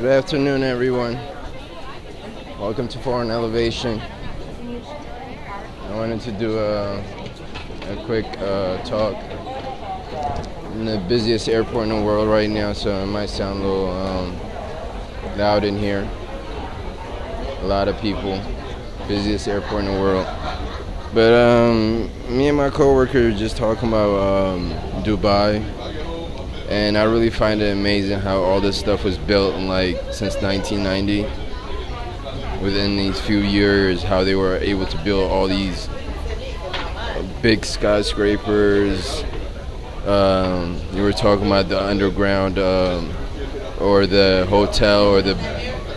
Good afternoon, everyone. Welcome to Foreign Elevation. I wanted to do a, a quick uh, talk. I'm in the busiest airport in the world right now, so it might sound a little um, loud in here. A lot of people. Busiest airport in the world. But um, me and my coworker were just talking about um, Dubai and I really find it amazing how all this stuff was built in like since 1990. Within these few years, how they were able to build all these big skyscrapers. Um, you were talking about the underground um, or the hotel or the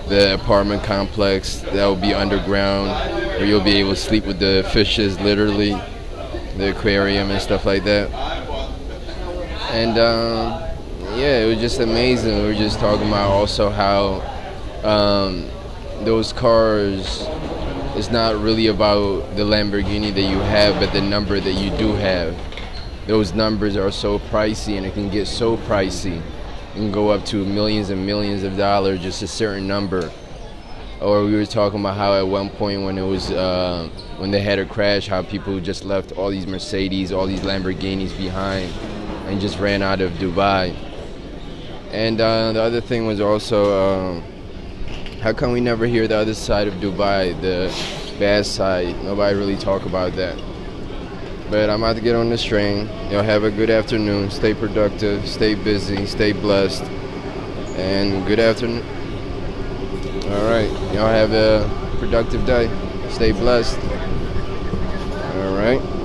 the apartment complex that will be underground, where you'll be able to sleep with the fishes, literally, the aquarium and stuff like that. And um, yeah, it was just amazing. We were just talking about also how um, those cars it's not really about the Lamborghini that you have, but the number that you do have. Those numbers are so pricey, and it can get so pricey. Can go up to millions and millions of dollars, just a certain number. Or we were talking about how at one point when it was uh, when they had a crash, how people just left all these Mercedes, all these Lamborghinis behind, and just ran out of Dubai. And uh, the other thing was also, um, how come we never hear the other side of Dubai, the bad side? Nobody really talk about that. But I'm about to get on this train. Y'all have a good afternoon. Stay productive. Stay busy. Stay blessed. And good afternoon. All right. Y'all have a productive day. Stay blessed. All right.